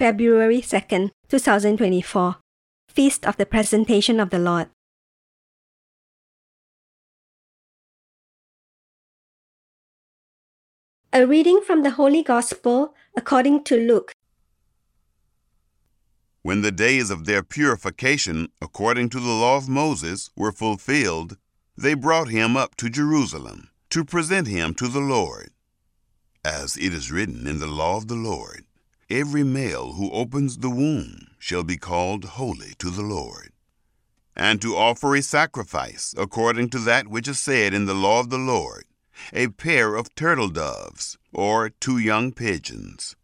February 2nd, 2024 Feast of the Presentation of the Lord. A reading from the Holy Gospel according to Luke. When the days of their purification, according to the law of Moses, were fulfilled, they brought him up to Jerusalem to present him to the Lord. As it is written in the law of the Lord, every male who opens the womb shall be called holy to the Lord. And to offer a sacrifice according to that which is said in the law of the Lord, a pair of turtle doves, or two young pigeons.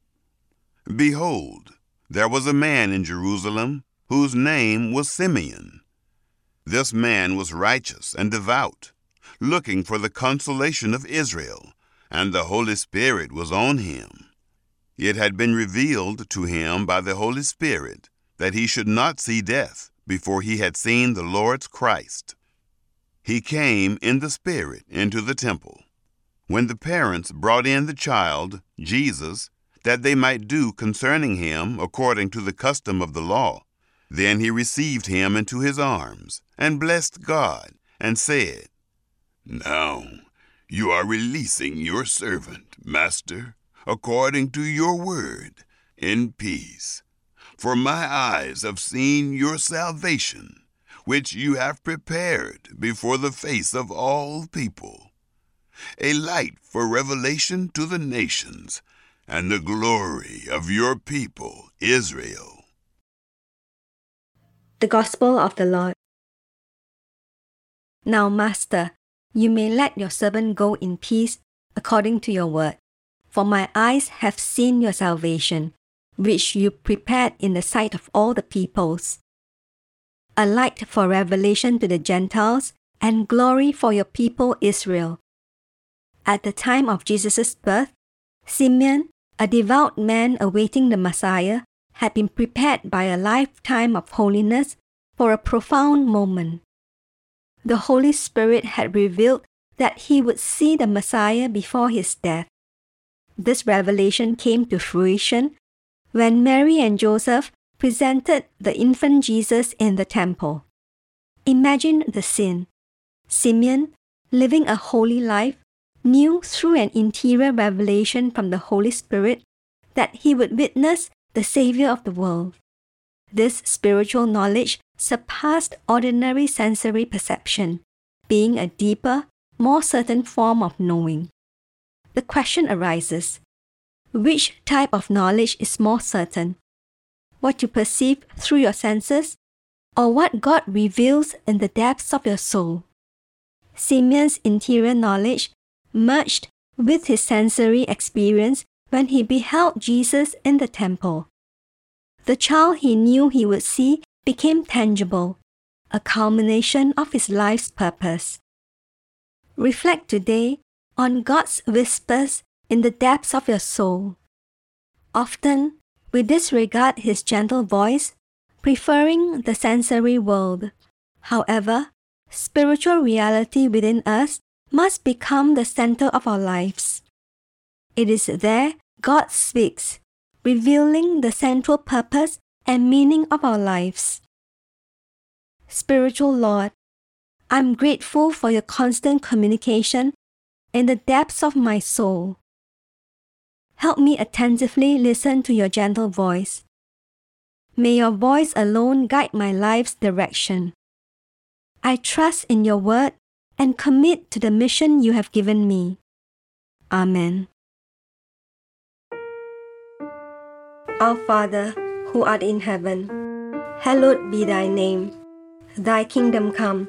Behold, there was a man in Jerusalem whose name was Simeon. This man was righteous and devout, looking for the consolation of Israel, and the Holy Spirit was on him. It had been revealed to him by the Holy Spirit that he should not see death before he had seen the Lord's Christ. He came in the Spirit into the temple. When the parents brought in the child, Jesus, that they might do concerning him according to the custom of the law. Then he received him into his arms, and blessed God, and said, Now you are releasing your servant, Master, according to your word, in peace. For my eyes have seen your salvation, which you have prepared before the face of all people, a light for revelation to the nations and the glory of your people, Israel. The Gospel of the Lord. Now, Master, you may let your servant go in peace according to your word. For my eyes have seen your salvation, which you prepared in the sight of all the peoples. A light for revelation to the Gentiles and glory for your people Israel. At the time of Jesus' birth, Simeon, a devout man awaiting the Messiah, had been prepared by a lifetime of holiness for a profound moment. The Holy Spirit had revealed that he would see the Messiah before his death. This revelation came to fruition when Mary and Joseph presented the infant Jesus in the temple. Imagine the scene. Simeon, living a holy life, knew through an interior revelation from the Holy Spirit that he would witness the Savior of the world. This spiritual knowledge surpassed ordinary sensory perception, being a deeper, more certain form of knowing. The question arises which type of knowledge is more certain? What you perceive through your senses, or what God reveals in the depths of your soul? Simeon's interior knowledge merged with his sensory experience when he beheld Jesus in the temple. The child he knew he would see became tangible, a culmination of his life's purpose. Reflect today on God's whispers in the depths of your soul. Often, we disregard his gentle voice, preferring the sensory world. However, spiritual reality within us must become the center of our lives. It is there God speaks, revealing the central purpose and meaning of our lives. Spiritual Lord, I'm grateful for your constant communication in the depths of my soul. Help me attentively listen to your gentle voice. May your voice alone guide my life's direction. I trust in your word and commit to the mission you have given me. Amen. Our Father, who art in heaven, hallowed be thy name. Thy kingdom come,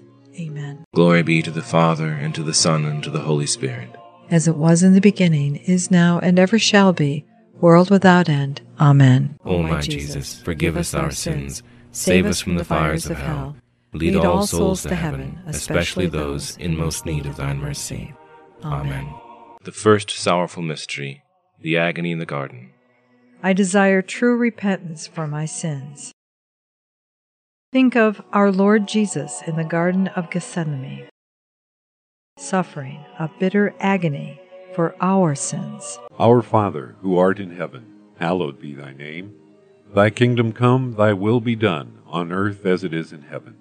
Amen. Glory be to the Father, and to the Son, and to the Holy Spirit. As it was in the beginning, is now, and ever shall be, world without end. Amen. O my Jesus, forgive us our sins, save us from the fires of hell, lead all souls to heaven, especially those in most need of thine mercy. Amen. The first sorrowful mystery, the agony in the garden. I desire true repentance for my sins. Think of our Lord Jesus in the Garden of Gethsemane, suffering a bitter agony for our sins. Our Father, who art in heaven, hallowed be thy name. Thy kingdom come, thy will be done, on earth as it is in heaven.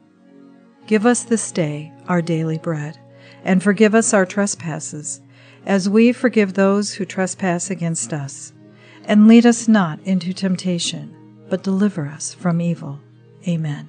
Give us this day our daily bread, and forgive us our trespasses, as we forgive those who trespass against us. And lead us not into temptation, but deliver us from evil. Amen.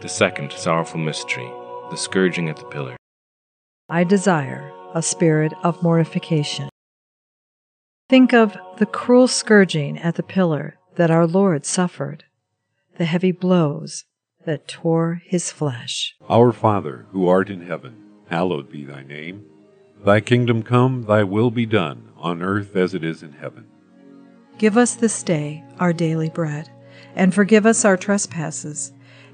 The second sorrowful mystery, the scourging at the pillar. I desire a spirit of mortification. Think of the cruel scourging at the pillar that our Lord suffered, the heavy blows that tore his flesh. Our Father, who art in heaven, hallowed be thy name. Thy kingdom come, thy will be done, on earth as it is in heaven. Give us this day our daily bread, and forgive us our trespasses,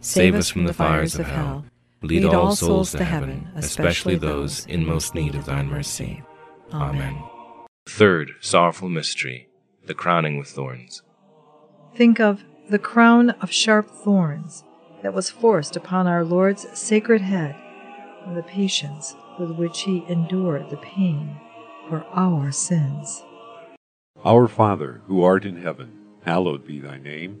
save us from the fires of hell, lead all souls to heaven, especially those in most need of thine mercy. Amen. Third sorrowful mystery, the crowning with thorns. Think of the crown of sharp thorns that was forced upon our Lord's sacred head and the patience with which he endured the pain for our sins. Our Father, who art in heaven, hallowed be thy name.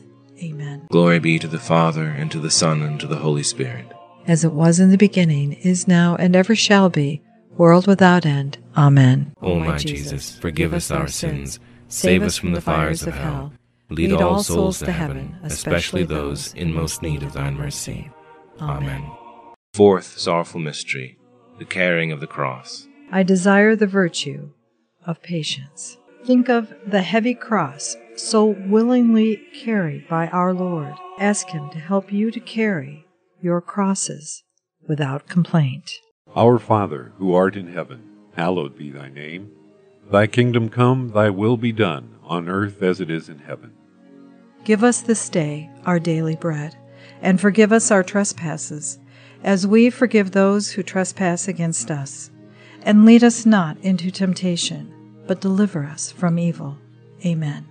Amen. Glory be to the Father, and to the Son, and to the Holy Spirit. As it was in the beginning, is now, and ever shall be, world without end. Amen. O my Jesus, forgive us our sins, save us from the fires of hell, lead all souls to heaven, especially those in most need of thine mercy. Amen. Fourth sorrowful mystery, the carrying of the cross. I desire the virtue of patience. Think of the heavy cross so willingly carried by our Lord. Ask Him to help you to carry your crosses without complaint. Our Father, who art in heaven, hallowed be thy name. Thy kingdom come, thy will be done, on earth as it is in heaven. Give us this day our daily bread, and forgive us our trespasses, as we forgive those who trespass against us. And lead us not into temptation, but deliver us from evil. Amen.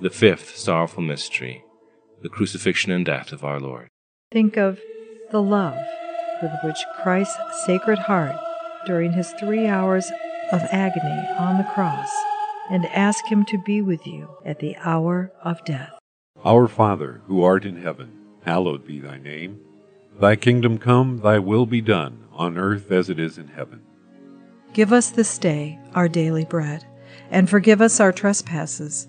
The fifth sorrowful mystery, the crucifixion and death of our Lord. Think of the love with which Christ's Sacred Heart, during his three hours of agony on the cross, and ask him to be with you at the hour of death. Our Father, who art in heaven, hallowed be thy name. Thy kingdom come, thy will be done, on earth as it is in heaven. Give us this day our daily bread, and forgive us our trespasses,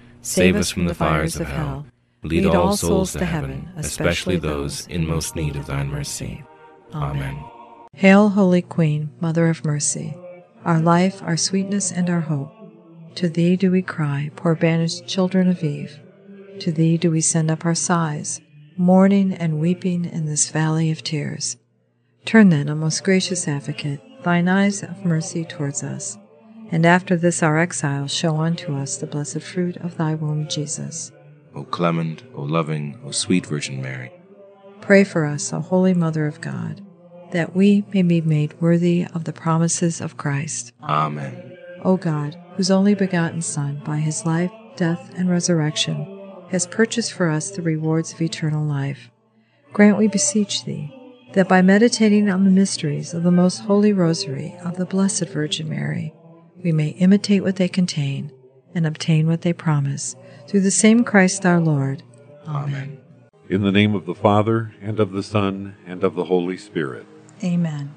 save us from the fires of hell, lead all souls to heaven, especially those in most need of thine mercy. Amen. Hail, Holy Queen, Mother of Mercy, our life, our sweetness, and our hope. To thee do we cry, poor banished children of Eve. To thee do we send up our sighs, mourning and weeping in this valley of tears. Turn then, O most gracious advocate, thine eyes of mercy towards us, and after this our exile show unto us the blessed fruit of thy womb, Jesus. O clement, O loving, O sweet Virgin Mary, Pray for us, O Holy Mother of God, that we may be made worthy of the promises of Christ. Amen. O God, whose only begotten Son, by his life, death, and resurrection, has purchased for us the rewards of eternal life, grant, we beseech thee, that by meditating on the mysteries of the most holy rosary of the Blessed Virgin Mary, we may imitate what they contain and obtain what they promise, through the same Christ our Lord. Amen. In the name of the Father, and of the Son, and of the Holy Spirit. Amen.